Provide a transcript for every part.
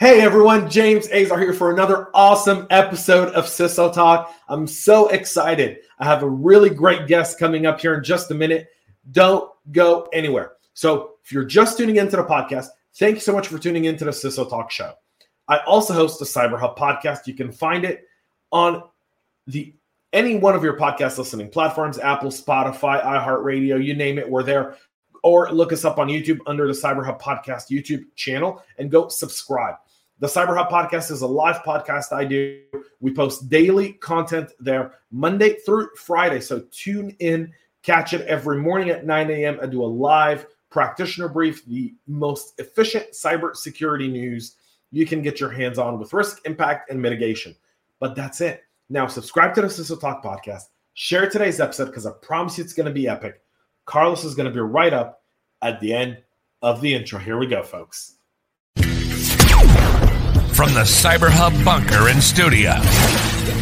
Hey everyone, James Azar here for another awesome episode of CISO Talk. I'm so excited. I have a really great guest coming up here in just a minute. Don't go anywhere. So, if you're just tuning into the podcast, thank you so much for tuning into the CISO Talk show. I also host the Cyber Hub podcast. You can find it on the any one of your podcast listening platforms, Apple, Spotify, iHeartRadio, you name it, we're there. Or look us up on YouTube under the Cyber Hub podcast YouTube channel and go subscribe. The Cyber Hub podcast is a live podcast I do. We post daily content there Monday through Friday. So tune in, catch it every morning at 9 a.m. I do a live practitioner brief, the most efficient cyber security news you can get your hands on with risk, impact, and mitigation. But that's it. Now, subscribe to the CISO Talk podcast. Share today's episode because I promise you it's going to be epic. Carlos is going to be right up at the end of the intro. Here we go, folks. From the Cyber Hub bunker and studio,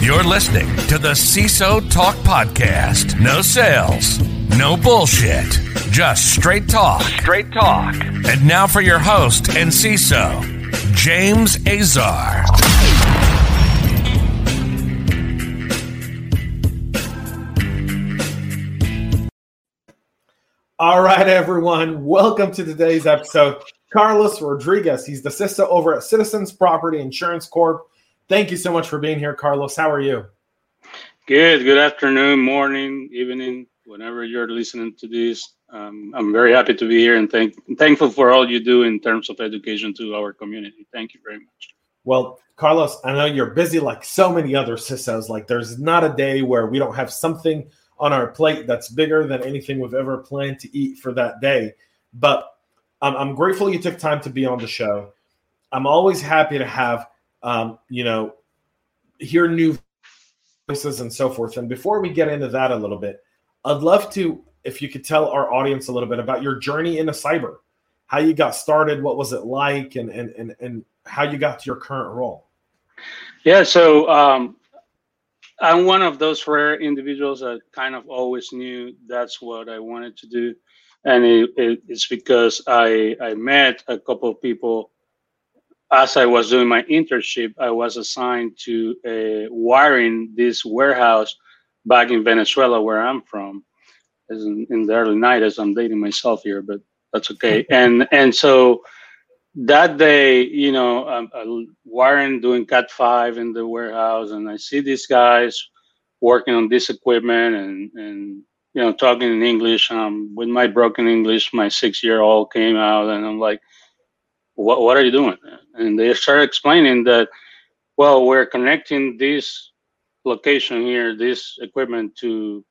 you're listening to the CISO Talk Podcast. No sales, no bullshit, just straight talk. Straight talk. And now for your host and CISO, James Azar. All right, everyone. Welcome to today's episode. Carlos Rodriguez. He's the CISO over at Citizens Property Insurance Corp. Thank you so much for being here, Carlos. How are you? Good. Good afternoon, morning, evening, whenever you're listening to this. Um, I'm very happy to be here and thank, thankful for all you do in terms of education to our community. Thank you very much. Well, Carlos, I know you're busy like so many other CISOs. Like, there's not a day where we don't have something on our plate that's bigger than anything we've ever planned to eat for that day. But I'm, I'm grateful you took time to be on the show. I'm always happy to have, um, you know, hear new voices and so forth. And before we get into that a little bit, I'd love to, if you could tell our audience a little bit about your journey into cyber, how you got started, what was it like, and and and, and how you got to your current role. Yeah, so um, I'm one of those rare individuals that kind of always knew that's what I wanted to do and it, it, it's because I I met a couple of people as I was doing my internship. I was assigned to uh, wiring this warehouse back in Venezuela, where I'm from. As in, in the early '90s, I'm dating myself here, but that's okay. And and so that day, you know, I'm, I'm wiring doing Cat five in the warehouse, and I see these guys working on this equipment and and you know, talking in English. Um, with my broken English, my six-year-old came out, and I'm like, "What? What are you doing?" And they started explaining that, well, we're connecting this location here, this equipment to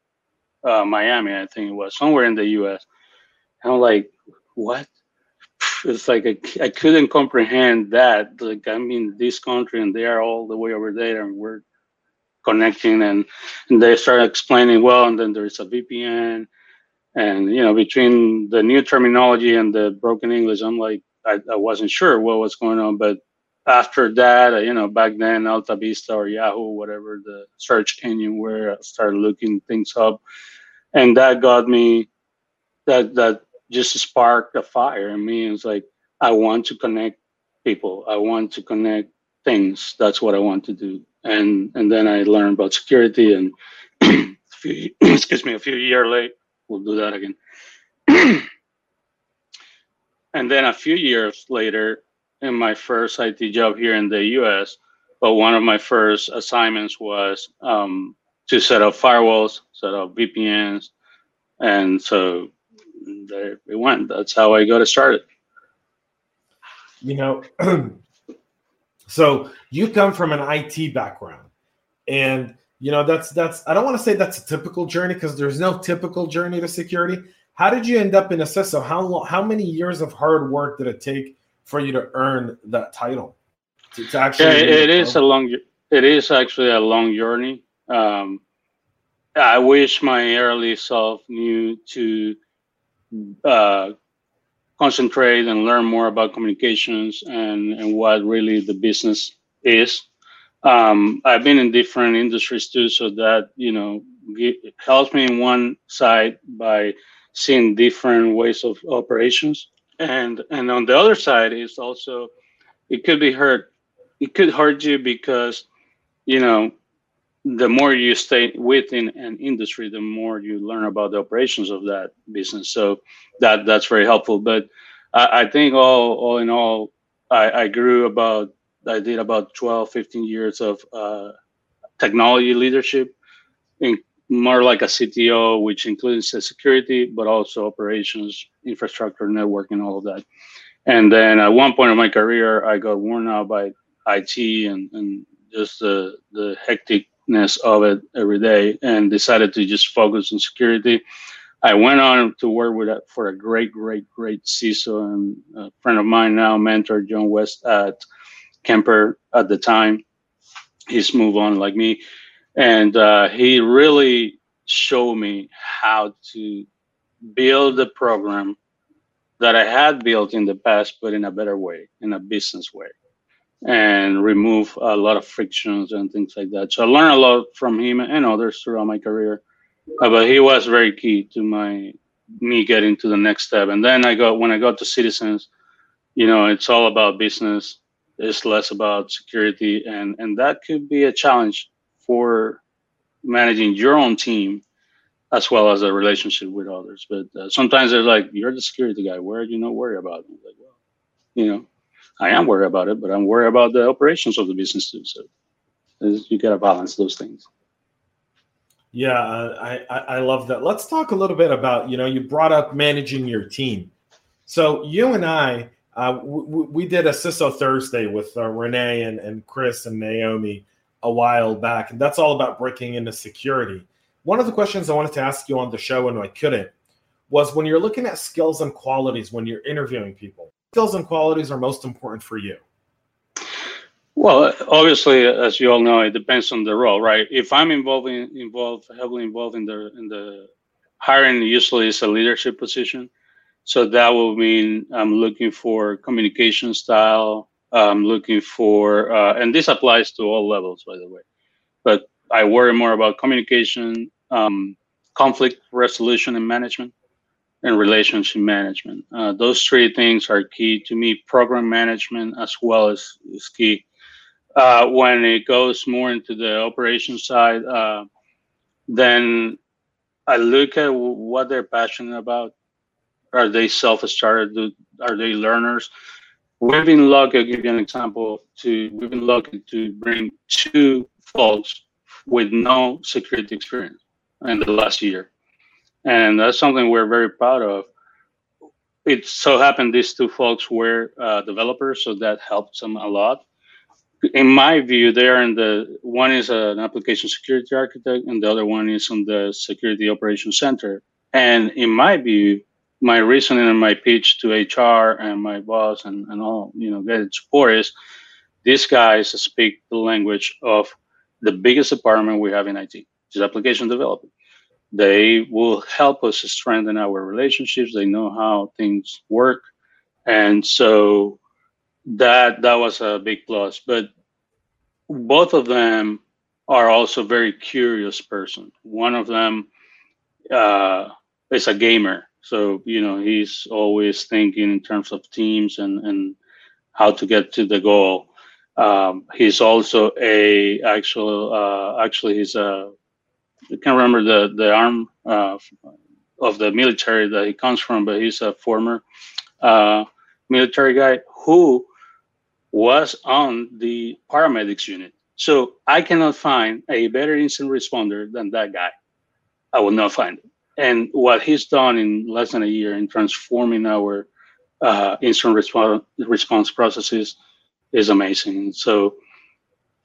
uh, Miami, I think it was somewhere in the U.S. And I'm like, "What?" It's like I, I couldn't comprehend that. Like I'm in this country, and they are all the way over there, and we're connecting and, and they start explaining well and then there's a vpn and you know between the new terminology and the broken english i'm like i, I wasn't sure what was going on but after that you know back then AltaVista or yahoo whatever the search engine where i started looking things up and that got me that that just sparked a fire in me it's like I want to connect people. I want to connect things. That's what I want to do. And and then I learned about security and excuse me, a few years late, we'll do that again. and then a few years later, in my first IT job here in the US, but one of my first assignments was um, to set up firewalls, set up VPNs, and so there it went. That's how I got it started. You know, so you come from an IT background, and you know that's that's I don't want to say that's a typical journey because there's no typical journey to security. How did you end up in a CISO? How long, how many years of hard work did it take for you to earn that title? To, to actually, yeah, it is a long. It is actually a long journey. Um, I wish my early self knew to uh, concentrate and learn more about communications and, and what really the business is. Um, I've been in different industries too, so that you know it helps me in one side by seeing different ways of operations, and and on the other side is also it could be hurt. It could hurt you because you know the more you stay within an industry, the more you learn about the operations of that business. So that that's very helpful. But I, I think all all in all, I, I, grew about I did about 12, 15 years of uh, technology leadership, in more like a CTO, which includes security, but also operations, infrastructure, networking, all of that. And then at one point in my career, I got worn out by IT and, and just the the hectic of it every day and decided to just focus on security. I went on to work with for a great, great, great CISO and a friend of mine now, mentor John West at Kemper at the time. He's moved on like me, and uh, he really showed me how to build a program that I had built in the past, but in a better way, in a business way and remove a lot of frictions and things like that. So I learned a lot from him and others throughout my career. Uh, but he was very key to my me getting to the next step. And then I got when I got to Citizens, you know, it's all about business. It's less about security, and and that could be a challenge for managing your own team as well as a relationship with others. But uh, sometimes they're like, "You're the security guy. Where do you not worry about?" Like, well, you know, I am worried about it, but I'm worried about the operations of the business too. So you got to balance those things. Yeah, I, I, I love that. Let's talk a little bit about you know you brought up managing your team. So you and I, uh, w- we did a CISO Thursday with uh, Renee and, and Chris and Naomi a while back, and that's all about breaking into security. One of the questions I wanted to ask you on the show, and I couldn't, was when you're looking at skills and qualities when you're interviewing people skills and qualities are most important for you? Well, obviously, as you all know, it depends on the role, right? If I'm involved in, involved heavily involved in the in the hiring, usually it's a leadership position, so that will mean I'm looking for communication style. I'm looking for, uh, and this applies to all levels, by the way. But I worry more about communication, um, conflict resolution, and management and relationship management. Uh, those three things are key to me. Program management as well as is key. Uh, when it goes more into the operation side, uh, then I look at what they're passionate about. Are they self-started? Are they learners? We've been lucky. I'll give you an example. To we've been lucky to bring two folks with no security experience in the last year and that's something we're very proud of. It so happened these two folks were uh, developers, so that helps them a lot. In my view, they're in the one is an application security architect, and the other one is on the security operations center. And in my view, my reasoning and my pitch to HR and my boss and, and all, you know, get support is these guys speak the language of the biggest department we have in IT, which is application development they will help us strengthen our relationships. They know how things work. And so that that was a big plus. But both of them are also very curious person. One of them uh, is a gamer. So you know he's always thinking in terms of teams and and how to get to the goal. Um, he's also a actual uh, actually he's a I can't remember the the arm uh, of the military that he comes from, but he's a former uh, military guy who was on the paramedics unit. So I cannot find a better incident responder than that guy. I will not find it. And what he's done in less than a year in transforming our uh, incident response, response processes is amazing. So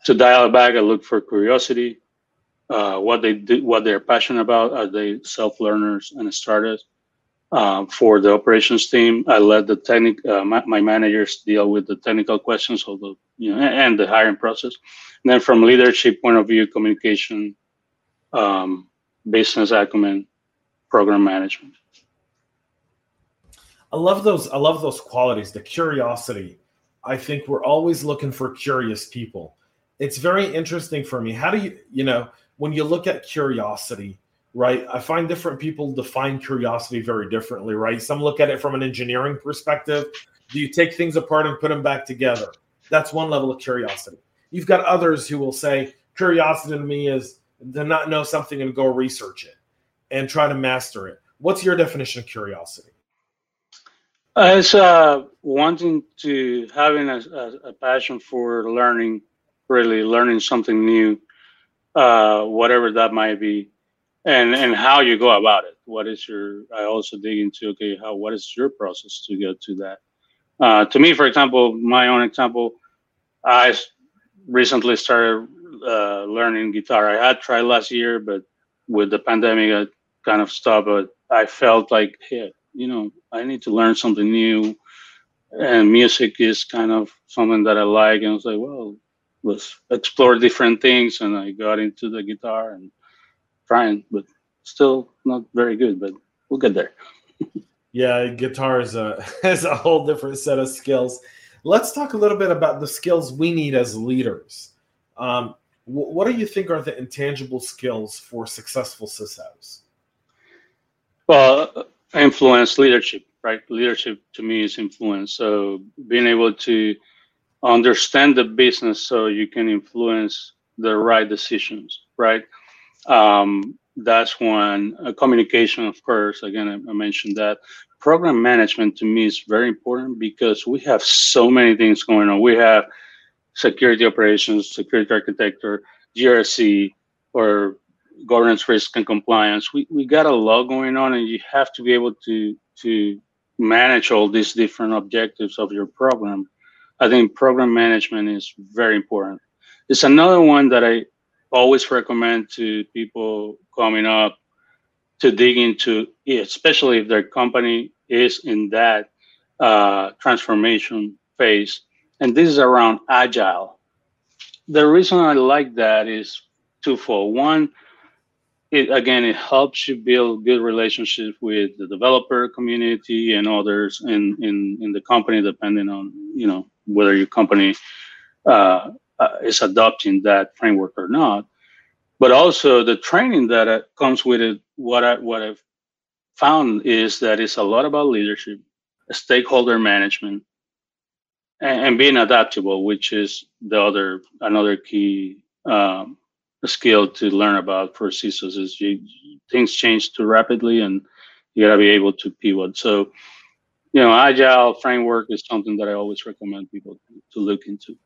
to dial back, I look for curiosity, uh, what they do, what they're passionate about. Are they self learners and starters? Uh, for the operations team, I let the technic, uh, my, my, managers deal with the technical questions of the, you know, and the hiring process. And then from leadership point of view, communication, um, business acumen, program management. I love those. I love those qualities. The curiosity. I think we're always looking for curious people. It's very interesting for me. How do you, you know, when you look at curiosity, right? I find different people define curiosity very differently, right? Some look at it from an engineering perspective. Do you take things apart and put them back together? That's one level of curiosity. You've got others who will say curiosity to me is to not know something and go research it and try to master it. What's your definition of curiosity? As uh, wanting to having a, a, passion for learning, really learning something new, uh, whatever that might be, and and how you go about it. What is your? I also dig into okay, how what is your process to get to that? Uh, to me, for example, my own example, I recently started uh, learning guitar. I had tried last year, but with the pandemic, I kind of stopped. But I felt like, hey, you know, I need to learn something new, and music is kind of something that I like. And I was like, well, let's explore different things. And I got into the guitar and trying, but still not very good. But we'll get there. yeah, guitar is a is a whole different set of skills. Let's talk a little bit about the skills we need as leaders. Um, what do you think are the intangible skills for successful CISOs? Well, influence leadership, right? Leadership to me is influence. So being able to understand the business so you can influence the right decisions, right? Um, that's one. Uh, communication, of course. Again, I, I mentioned that. Program management to me is very important because we have so many things going on. We have security operations, security architecture, GRC, or governance, risk, and compliance. We, we got a lot going on, and you have to be able to to manage all these different objectives of your program. I think program management is very important. It's another one that I always recommend to people coming up to dig into, especially if their company is in that uh, transformation phase. And this is around agile. The reason I like that is twofold. One, it again it helps you build good relationships with the developer community and others in in, in the company, depending on you know whether your company uh, uh, is adopting that framework or not. But also the training that uh, comes with it. What I what I've found is that it's a lot about leadership, stakeholder management, and, and being adaptable, which is the other another key um, skill to learn about for CISOs. Is you, things change too rapidly, and you got to be able to pivot. So, you know, agile framework is something that I always recommend people to look into.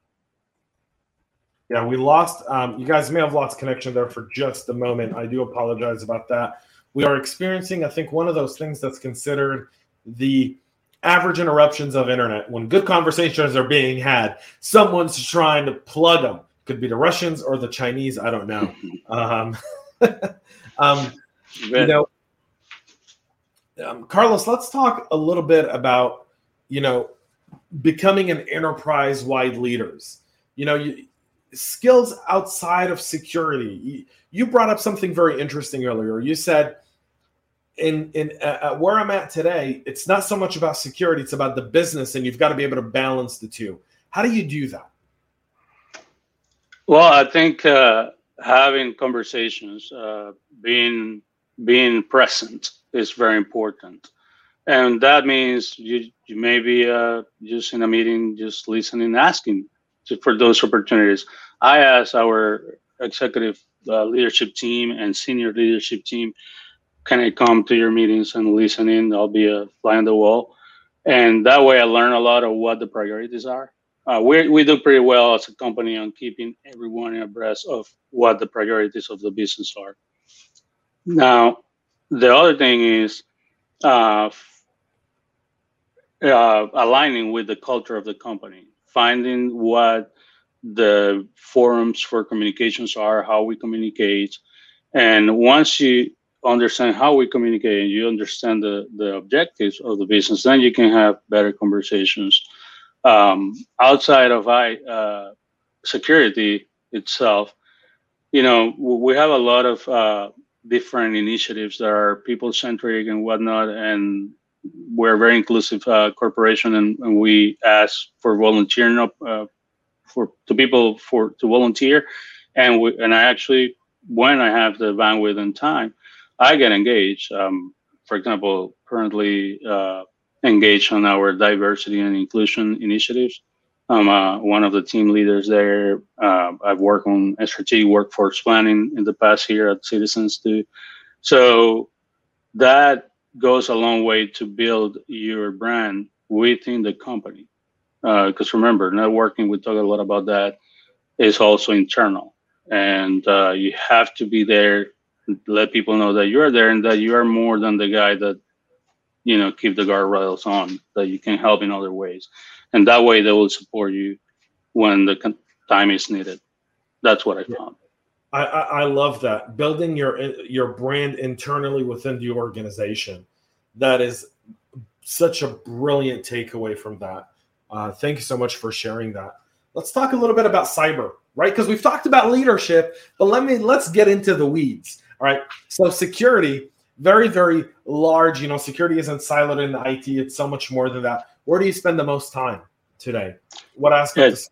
Yeah, we lost. Um, you guys may have lost connection there for just a moment. I do apologize about that. We are experiencing, I think, one of those things that's considered the average interruptions of internet. When good conversations are being had, someone's trying to plug them. Could be the Russians or the Chinese. I don't know. um, um, you know, um, Carlos, let's talk a little bit about you know becoming an enterprise-wide leaders. You know, you, skills outside of security. You, brought up something very interesting earlier. You said, "In in uh, where I'm at today, it's not so much about security; it's about the business, and you've got to be able to balance the two. How do you do that?" Well, I think uh, having conversations, uh, being being present is very important. and that means you you may be uh, just in a meeting, just listening, asking for those opportunities. I ask our executive uh, leadership team and senior leadership team, can I come to your meetings and listen in? I'll be a fly on the wall, and that way I learn a lot of what the priorities are. Uh, we we do pretty well as a company on keeping everyone abreast of what the priorities of the business are. Now, the other thing is uh, uh, aligning with the culture of the company, finding what the forums for communications are, how we communicate. And once you understand how we communicate and you understand the, the objectives of the business, then you can have better conversations. Um, outside of I, uh, security itself, you know, we have a lot of uh, different initiatives that are people centric and whatnot. And we're a very inclusive uh, corporation and, and, we ask for volunteering up uh, for to people for to volunteer and we, and I actually when I have the bandwidth and time I get engaged um, for example currently uh, engaged on our diversity and inclusion initiatives I'm uh, one of the team leaders there uh, I've worked on strategic workforce planning in the past year at Citizens too so that goes a long way to build your brand within the company. Because uh, remember, networking, we talk a lot about that, is also internal. And uh, you have to be there, let people know that you're there and that you are more than the guy that, you know, keep the guardrails on, that you can help in other ways. And that way they will support you when the time is needed. That's what I found. I, I, love that building your your brand internally within the organization. That is such a brilliant takeaway from that. Uh, thank you so much for sharing that. Let's talk a little bit about cyber, right? Because we've talked about leadership, but let me let's get into the weeds. All right. So security, very very large. You know, security isn't siloed in the IT. It's so much more than that. Where do you spend the most time today? What aspect?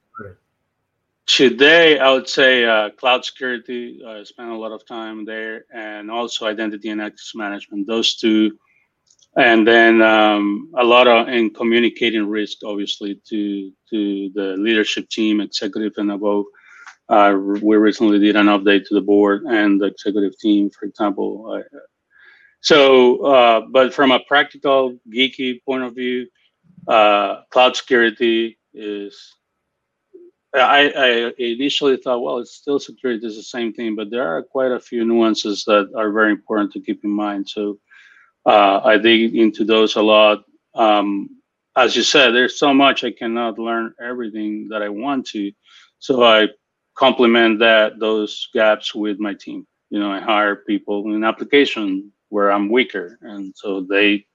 Today, I would say uh, cloud security. I spend a lot of time there, and also identity and access management. Those two, and then um, a lot of in communicating risk, obviously, to to the leadership team, executive, and above. Uh, we recently did an update to the board and the executive team, for example. Uh, so, uh, but from a practical, geeky point of view, uh, cloud security is I, I, initially thought, well, it's still security, it's the same thing, but there are quite a few nuances that are very important to keep in mind. So uh, I dig into those a lot. Um, as you said, there's so much I cannot learn everything that I want to. So I complement that those gaps with my team. You know, I hire people in application where I'm weaker, and so they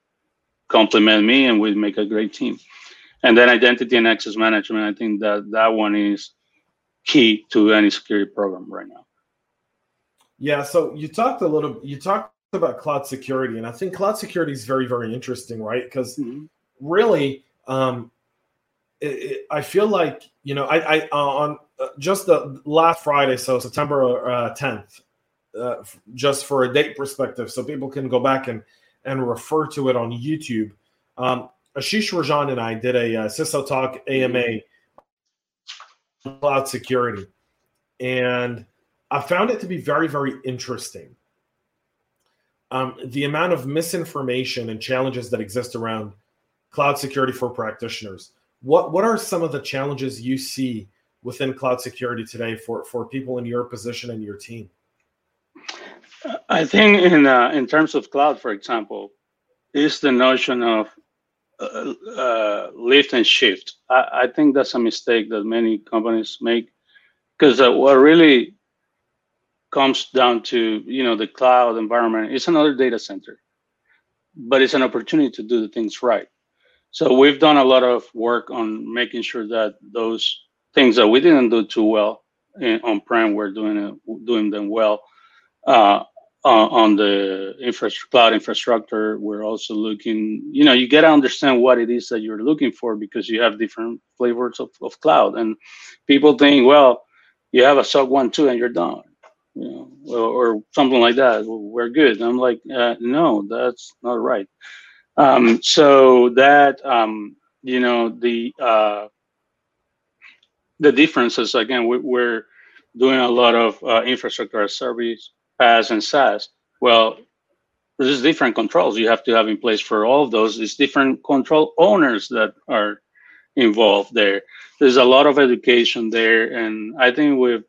complement me, and we make a great team. And then identity and access management i think that that one is key to any security program right now. Yeah so you talked a little you talked about cloud security and i think cloud security is very very interesting right? Because mm-hmm. really um it, it, i feel like you know i i uh, on uh, just the last friday so september uh, 10th uh, just for a date perspective so people can go back and and refer to it on youtube um, Ashish Rajan and I did a uh, CISO Talk AMA cloud security, and I found it to be very, very interesting. Um, the amount of misinformation and challenges that exist around cloud security for practitioners. What what are some of the challenges you see within cloud security today for for people in your position and your team? I think in uh, in terms of cloud, for example, is the notion of uh, uh, lift and shift. I, I, think that's a mistake that many companies make because uh, what really comes down to you know the cloud environment is another data center, but it's an opportunity to do the things right. So we've done a lot of work on making sure that those things that we didn't do too well in, on-prem, we're doing it, doing them well. Uh, uh, on the infra- cloud infrastructure. We're also looking, you know, you got to understand what it is that you're looking for because you have different flavors of, of cloud. And people think, well, you have a SOC 1, 2, and you're done, you know, or, or something like that. We're good. I'm like, uh, no, that's not right. Um, so that um, you know the uh, the differences again we, we're doing a lot of uh, infrastructure as service And SaaS. Well, there's different controls you have to have in place for all of those. There's different control owners that are involved there. There's a lot of education there, and I think with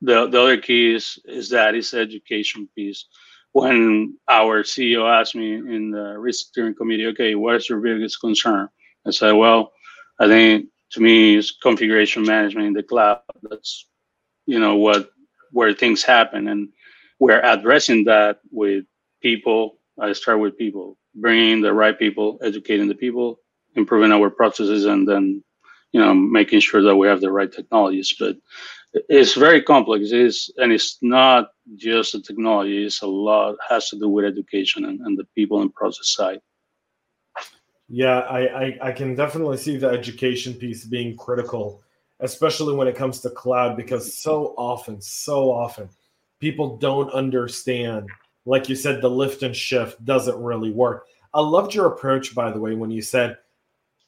the the other key is is that is education piece. When our CEO asked me in the risk steering committee, okay, what is your biggest concern? I said, well, I think to me is configuration management in the cloud. That's you know what where things happen, and we're addressing that with people. I start with people, bringing the right people, educating the people, improving our processes, and then you know making sure that we have the right technologies. But it's very complex. It's and it's not just the technology. It's a lot has to do with education and, and the people and process side. Yeah, I, I, I can definitely see the education piece being critical, especially when it comes to cloud, because so often, so often, people don't understand. Like you said, the lift and shift doesn't really work. I loved your approach, by the way, when you said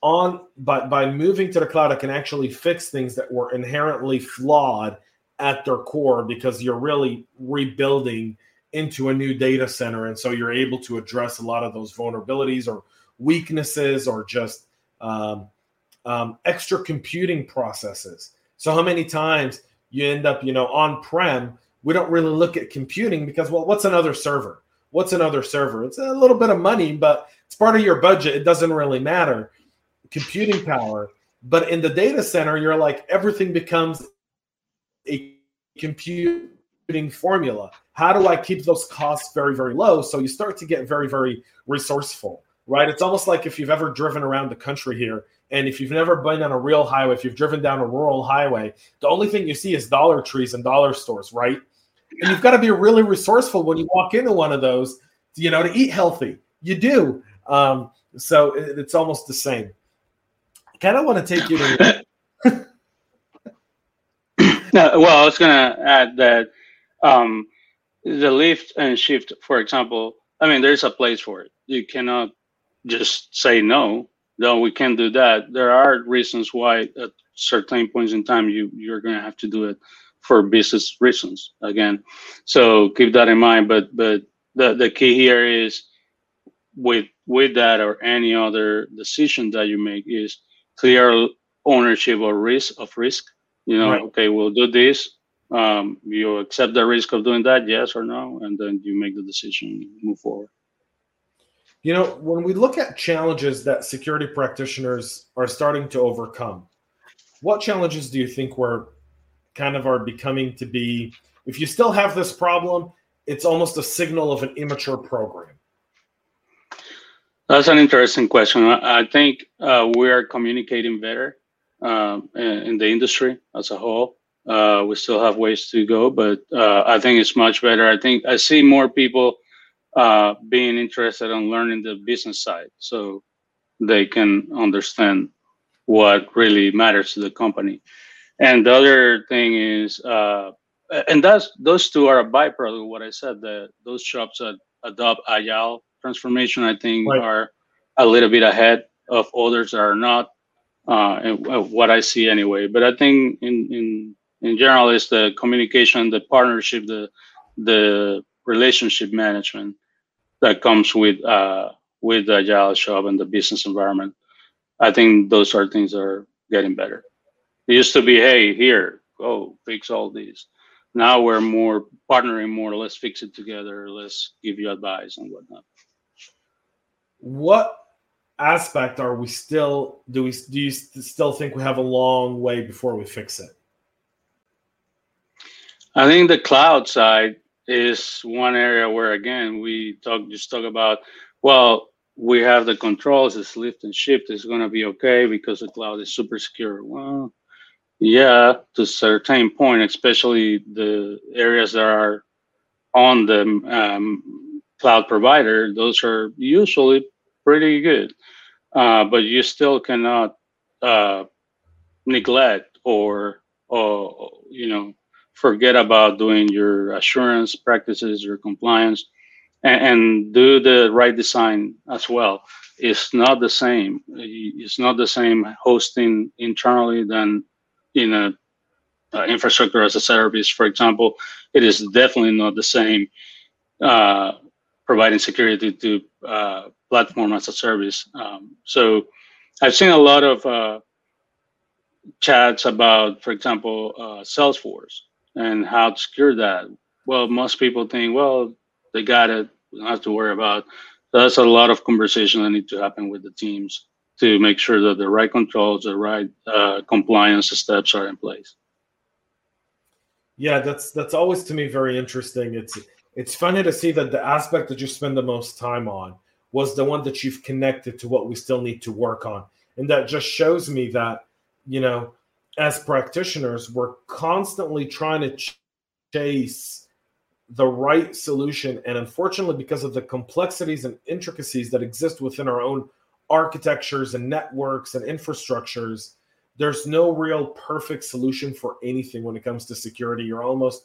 on by by moving to the cloud, I can actually fix things that were inherently flawed at their core because you're really rebuilding into a new data center, and so you're able to address a lot of those vulnerabilities or weaknesses or just um, um, extra computing processes. So how many times you end up, you know, on prem, we don't really look at computing because, well, what's another server? What's another server? It's a little bit of money, but it's part of your budget. It doesn't really matter. Computing power. But in the data center, you're like everything becomes a computing formula. How do I keep those costs very, very low? So you start to get very, very resourceful right? It's almost like if you've ever driven around the country here, and if you've never been on a real highway, if you've driven down a rural highway, the only thing you see is Dollar Trees and dollar stores, right? And you've got to be really resourceful when you walk into one of those, you know, to eat healthy. You do. Um, so it, it's almost the same. I kind of want to take you to. no, well, I was going to add that um, the lift and shift, for example, I mean, there's a place for it. You cannot just say no no we can't do that there are reasons why at certain points in time you you're going to have to do it for business reasons again. So keep that in mind but but the, the key here is with with that or any other decision that you make is clear ownership or risk of risk. You know right. okay we'll do this. Um, you accept the risk of doing that yes or no and then you make the decision move forward. You know, when we look at challenges that security practitioners are starting to overcome, what challenges do you think we're kind of are becoming to be? If you still have this problem, it's almost a signal of an immature program. That's an interesting question. I think uh, we are communicating better um, in the industry as a whole. Uh, we still have ways to go, but uh, I think it's much better. I think I see more people uh, being interested in learning the business side so they can understand what really matters to the company. And the other thing is, uh, and that's those two are a byproduct of what I said. That those shops that adopt agile transformation, I think, right. are a little bit ahead of others that are not. Uh, and what I see anyway. But I think in in in general, is the communication, the partnership, the the relationship management that comes with uh, with the agile shop and the business environment. I think those are things that are getting better. It used to be, hey, here, go fix all these. Now we're more partnering more. Let's fix it together. Let's give you advice and whatnot. What aspect are we still? Do we do you still think we have a long way before we fix it? I think the cloud side is one area where again we talk just talk about well we have the controls it's lift and shift it's going to be okay because the cloud is super secure well yeah to certain point especially the areas that are on the um, cloud provider those are usually pretty good uh, but you still cannot uh, neglect or or you know forget about doing your assurance practices, your compliance. and, and do the right design as well. It's not the same. It's not the same hosting internally than in a uh, infrastructure as a service, for example. It is definitely not the same uh, providing security to uh, platform as a service. Um, so I've seen a lot of uh, chats about, for example, uh, Salesforce and how to secure that. Well, most people think, well, they got it. We don't have to worry about. So that's a lot of conversation that need to happen with the teams to make sure that the right controls, the right uh, compliance steps are in place. Yeah, that's that's always to me very interesting. It's it's funny to see that the aspect that you spend the most time on was the one that you've connected to what we still need to work on, and that just shows me that you know, as practitioners, we're constantly trying to chase the right solution. And unfortunately, because of the complexities and intricacies that exist within our own architectures and networks and infrastructures, there's no real perfect solution for anything when it comes to security. You're almost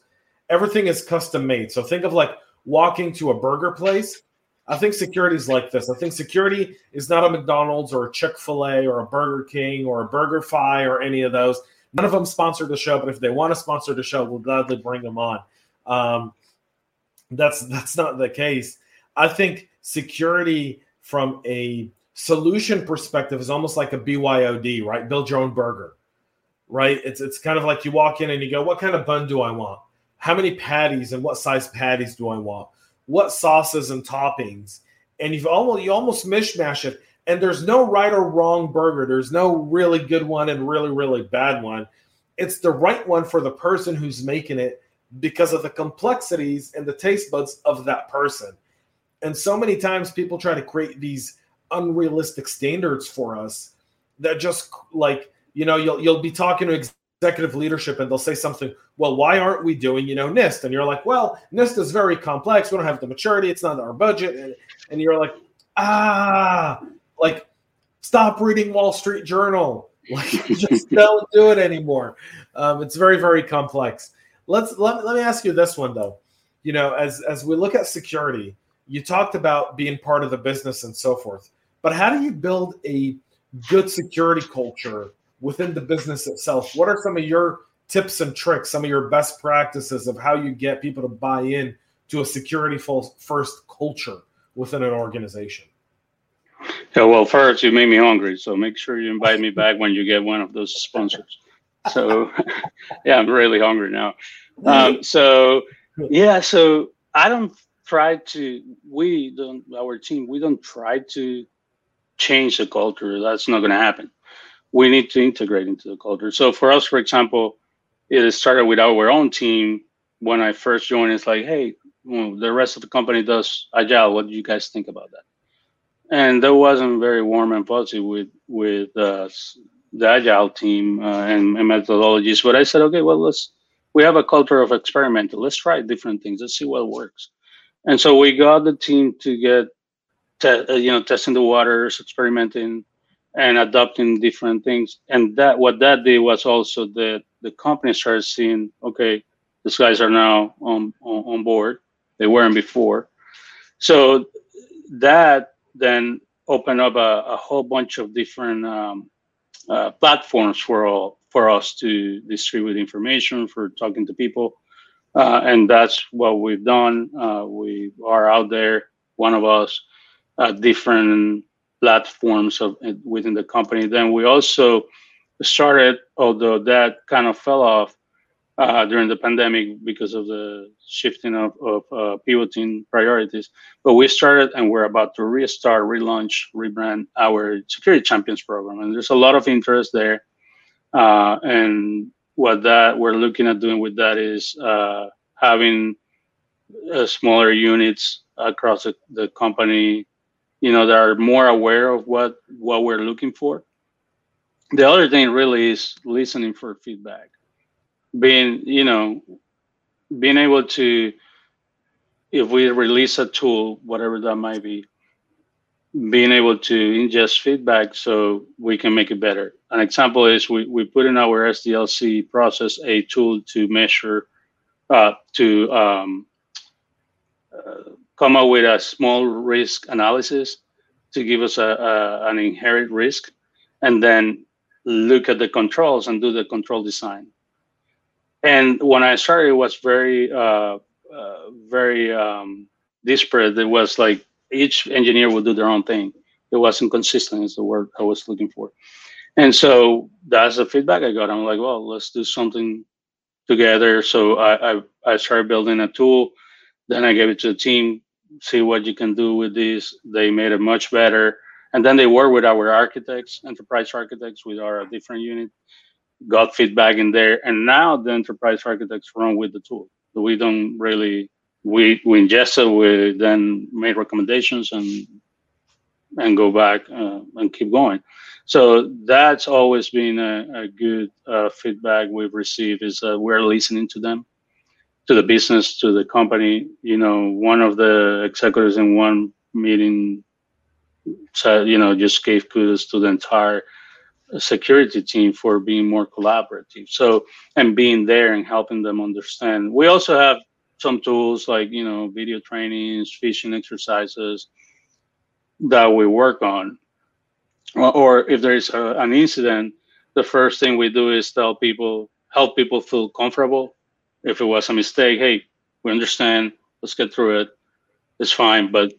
everything is custom made. So think of like walking to a burger place I think security is like this. I think security is not a McDonald's or a Chick fil A or a Burger King or a BurgerFi or any of those. None of them sponsor the show, but if they want to sponsor the show, we'll gladly bring them on. Um, that's that's not the case. I think security from a solution perspective is almost like a BYOD, right? Build your own burger, right? It's it's kind of like you walk in and you go, "What kind of bun do I want? How many patties and what size patties do I want?" what sauces and toppings, and you've almost you almost mishmash it. And there's no right or wrong burger. There's no really good one and really really bad one. It's the right one for the person who's making it because of the complexities and the taste buds of that person. And so many times people try to create these unrealistic standards for us that just like you know you'll you'll be talking to executive leadership and they'll say something, well, why aren't we doing, you know, NIST? And you're like, well, NIST is very complex. We don't have the maturity. It's not our budget. And, and you're like, ah, like, stop reading Wall Street Journal. Like, just don't do it anymore. Um, it's very, very complex. Let's let, let me ask you this one though. You know, as as we look at security, you talked about being part of the business and so forth. But how do you build a good security culture within the business itself. What are some of your tips and tricks, some of your best practices of how you get people to buy in to a security first culture within an organization? Yeah, well, first you made me hungry, so make sure you invite me back when you get one of those sponsors. So, yeah, I'm really hungry now. Um, so, yeah, so I don't try to. We don't. Our team. We don't try to change the culture. That's not going to happen we need to integrate into the culture. So for us, for example, it started with our own team. When I first joined, it's like, hey, well, the rest of the company does agile. What do you guys think about that? And that wasn't very warm and fuzzy with with uh, the agile team uh, and, and, methodologies. But I said, okay, well, let's we have a culture of experimental. Let's try different things. Let's see what works. And so we got the team to get, te- uh, you know, testing the waters, experimenting, and adopting different things. And that what that did was also that the company started seeing, okay, these guys are now on, on, on board. They weren't before. So that then opened up a, a whole bunch of different um, uh, platforms for all for us to distribute information, for talking to people. Uh, and that's what we've done. Uh, we are out there, one of us, different platforms of within the company. Then we also started, although that kind of fell off uh, during the pandemic because of the shifting of, of uh, pivoting priorities. But we started and we're about to restart, relaunch, rebrand our security champions program, and there's a lot of interest there. Uh, and what that we're looking at doing with that is uh, having uh, smaller units across the, the company you know that are more aware of what what we're looking for. The other thing really is listening for feedback. Being you know being able to if we release a tool whatever that might be being able to ingest feedback so we can make it better. An example is we, we put in our sdlc process a tool to measure uh, to um, uh, come up with a small risk analysis to give us a, a, an inherent risk, and then look at the controls and do the control design. And when I started, it was very, uh, uh, very um, disparate. It was like each engineer would do their own thing. It wasn't consistent, is the word I was looking for. And so that's the feedback I got. I'm like, well, let's do something together. So I, I, I started building a tool. Then I gave it to the team, see what you can do with this. They made it much better. And then they work with our architects, enterprise architects, with our different unit, got feedback in there. And now the enterprise architects run with the tool. We don't really we we ingest it, we then make recommendations and and go back uh, and keep going. So that's always been a, a good uh, feedback we've received is we're listening to them, to the business, to the company. You know, one of the executives in one meeting said, you know, just gave kudos to the entire security team for being more collaborative. So, and being there and helping them understand. We also have some tools like, you know, video trainings, phishing exercises that we work on or if there is a, an incident, the first thing we do is tell people, help people feel comfortable. If it was a mistake, hey, we understand. Let's get through it. It's fine, but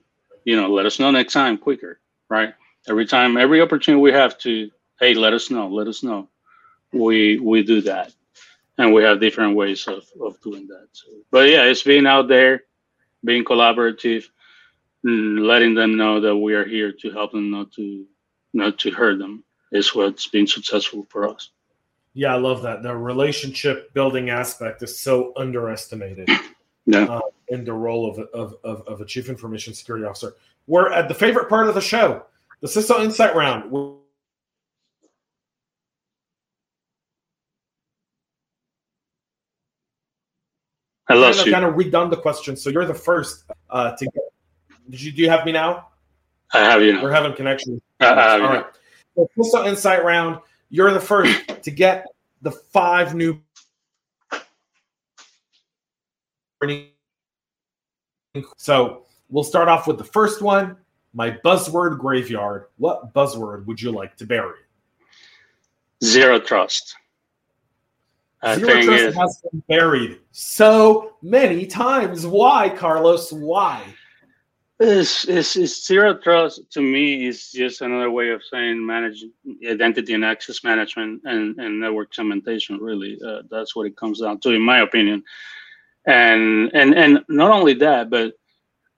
you know, let us know next time quicker, right? Every time, every opportunity we have to, hey, let us know, let us know. We we do that, and we have different ways of of doing that. So, but yeah, it's being out there, being collaborative, mm, letting them know that we are here to help them not to not to hurt them is what's been successful for us. Yeah, I love that. The relationship building aspect is so underestimated. Yeah. Uh, in the role of, of, of, of, a chief information security officer. We're at the favorite part of the show, the CISO Insight Round. I lost I've you. kind of redone the question, so you're the first uh, to get. Did you do you have me now? I have you. We're having connection. I have All you. right. So CISO Insight Round. You're the first to get the five new. So we'll start off with the first one. My buzzword graveyard. What buzzword would you like to bury? Zero trust. I Zero trust has been buried so many times. Why, Carlos? Why? It's, it's, it's zero trust to me is just another way of saying manage identity and access management and, and network segmentation. Really, uh, that's what it comes down to, in my opinion. And and and not only that, but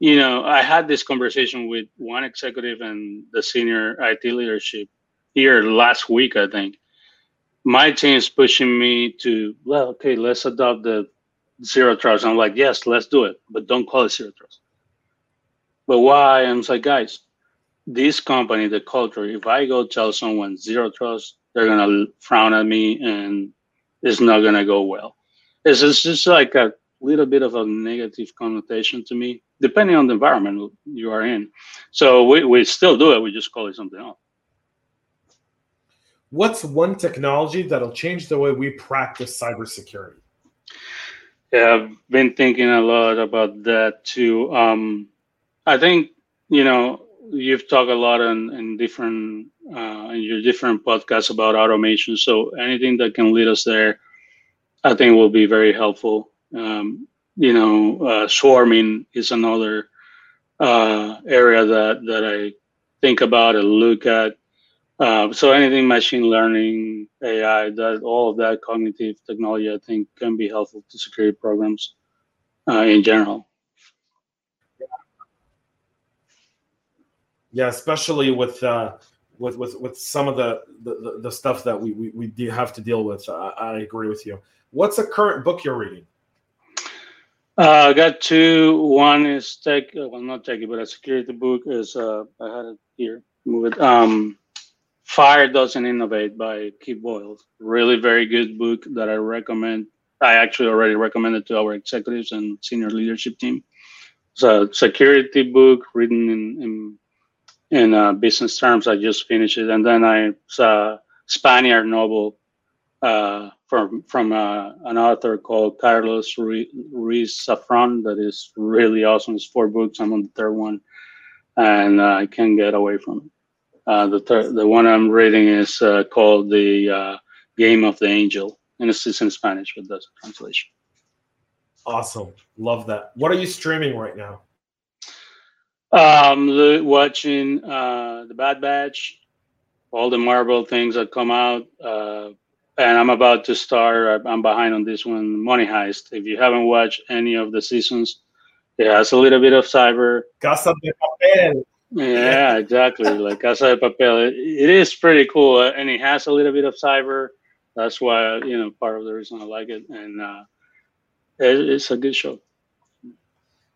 you know, I had this conversation with one executive and the senior IT leadership here last week. I think my team's pushing me to well, okay, let's adopt the zero trust. I'm like, yes, let's do it, but don't call it zero trust. But why? I'm like, guys, this company, the culture, if I go tell someone zero trust, they're gonna frown at me and it's not gonna go well. It's just, just like a little bit of a negative connotation to me, depending on the environment you are in. So we, we still do it, we just call it something else. What's one technology that'll change the way we practice cybersecurity? Yeah, I've been thinking a lot about that too. Um, I think you know you've talked a lot in, in different uh, in your different podcasts about automation. So anything that can lead us there, I think will be very helpful. Um, you know, uh, swarming is another uh, area that that I think about and look at. Uh, so anything machine learning, AI, that all of that cognitive technology, I think, can be helpful to security programs uh, in general. Yeah, especially with uh, with with with some of the the, the stuff that we we, we have to deal with. I, I agree with you. What's a current book you're reading? Uh, I got two. One is tech. Well, not tech, but a security book is. Uh, I had it here. Move it. Um, Fire Doesn't Innovate by Keith Boyle. Really very good book that I recommend. I actually already recommended to our executives and senior leadership team. It's a security book written in, in in uh, business terms. I just finished it, and then I saw Spaniard novel uh, from from uh, an author called Carlos Ruiz Zafón that is really awesome. It's four books. I'm on the third one, and uh, I can't get away from it. Uh, the the one I'm reading is uh, called the uh, Game of the Angel, and it's in Spanish, but that's a translation. Awesome, love that. What are you streaming right now? Um, the, watching uh, the Bad Batch, all the Marvel things that come out, uh, and I'm about to start. I'm behind on this one, Money Heist. If you haven't watched any of the seasons, it has a little bit of cyber. Casa de Papel. Yeah, exactly. like Casa de Papel. It, it is pretty cool, uh, and it has a little bit of cyber. That's why you know part of the reason I like it, and uh, it, it's a good show.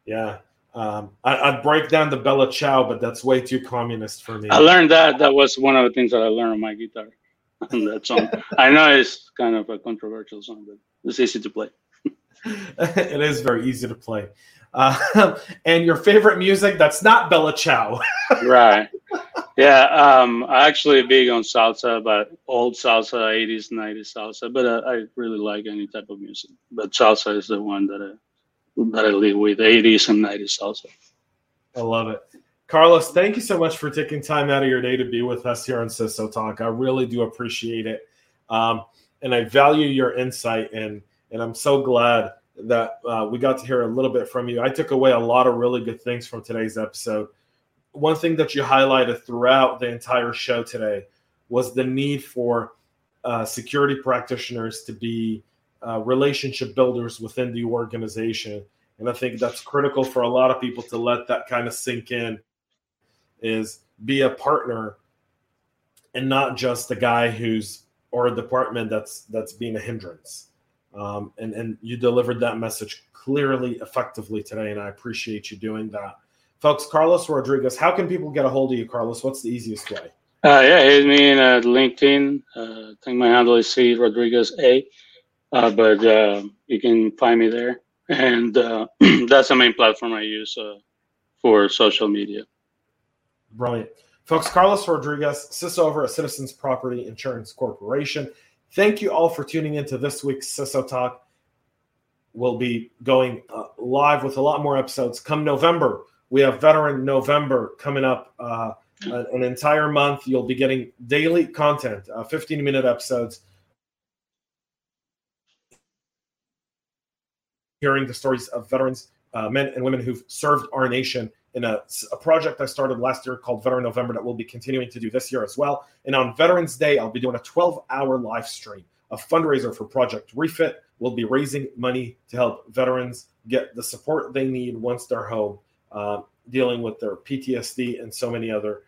Yeah, um, I, would break down the Bella Ciao, but that's way too communist for me. I learned that. That was one of the things that I learned on my guitar. that song. I know it's kind of a controversial song, but it's easy to play. it is very easy to play. Uh, and your favorite music that's not Bella Ciao. right. Yeah. Um, I actually big on salsa, but old salsa, 80s, 90s salsa. But I really like any type of music. But salsa is the one that I that I live with 80s and 90s also. I love it. Carlos, thank you so much for taking time out of your day to be with us here on CISO Talk. I really do appreciate it. Um, and I value your insight and and I'm so glad that uh, we got to hear a little bit from you. I took away a lot of really good things from today's episode. One thing that you highlighted throughout the entire show today was the need for uh, security practitioners to be uh, relationship builders within the organization. And I think that's critical for a lot of people to let that kind of sink in is be a partner and not just the guy who's or a department that's that's being a hindrance. Um, and and you delivered that message clearly, effectively today, and I appreciate you doing that, folks. Carlos Rodriguez, how can people get a hold of you, Carlos? What's the easiest way? Uh, yeah, hit me in uh, LinkedIn. Uh, I think my handle is C Rodriguez A uh, but uh, you can find me there. And uh, that's the main platform I use uh, for social media. Brilliant. Folks, Carlos Rodriguez, CISO at Citizens Property Insurance Corporation. Thank you all for tuning into this week's CISO Talk. We'll be going uh, live with a lot more episodes come November. We have Veteran November coming up uh, an entire month. You'll be getting daily content, 15 minute episodes hearing the stories of veterans, uh, men and women who've served our nation in a, a, project I started last year called Veteran November that we'll be continuing to do this year as well. And on Veterans Day, I'll be doing a 12 hour live stream, a fundraiser for Project Refit. We'll be raising money to help veterans get the support they need once they're home, uh, dealing with their PTSD and so many other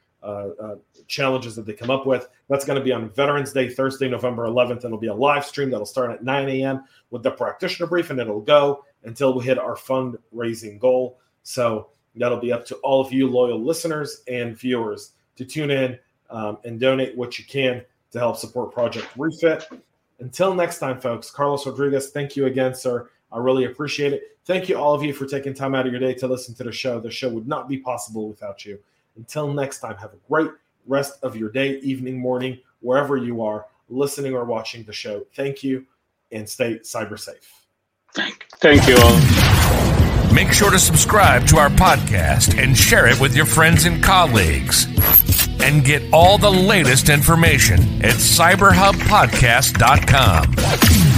challenges that they come up with. That's going to be on Veterans Day, Thursday, November 11th. It'll be a live stream that'll start at 9 a.m. with the practitioner brief, and it'll go until we hit our fundraising goal. So that'll be up to all of you loyal listeners and viewers to tune in um, and donate what you can to help support Project Refit. Until next time, folks, Carlos Rodriguez, thank you again, sir. I really appreciate it. Thank you, all of you, for taking time out of your day to listen to the show. The show would not be possible without you. Until next time, have a great rest of your day, evening, morning, wherever you are listening or watching the show. Thank you and stay cyber safe. Thank, thank you all. Make sure to subscribe to our podcast and share it with your friends and colleagues. And get all the latest information at cyberhubpodcast.com.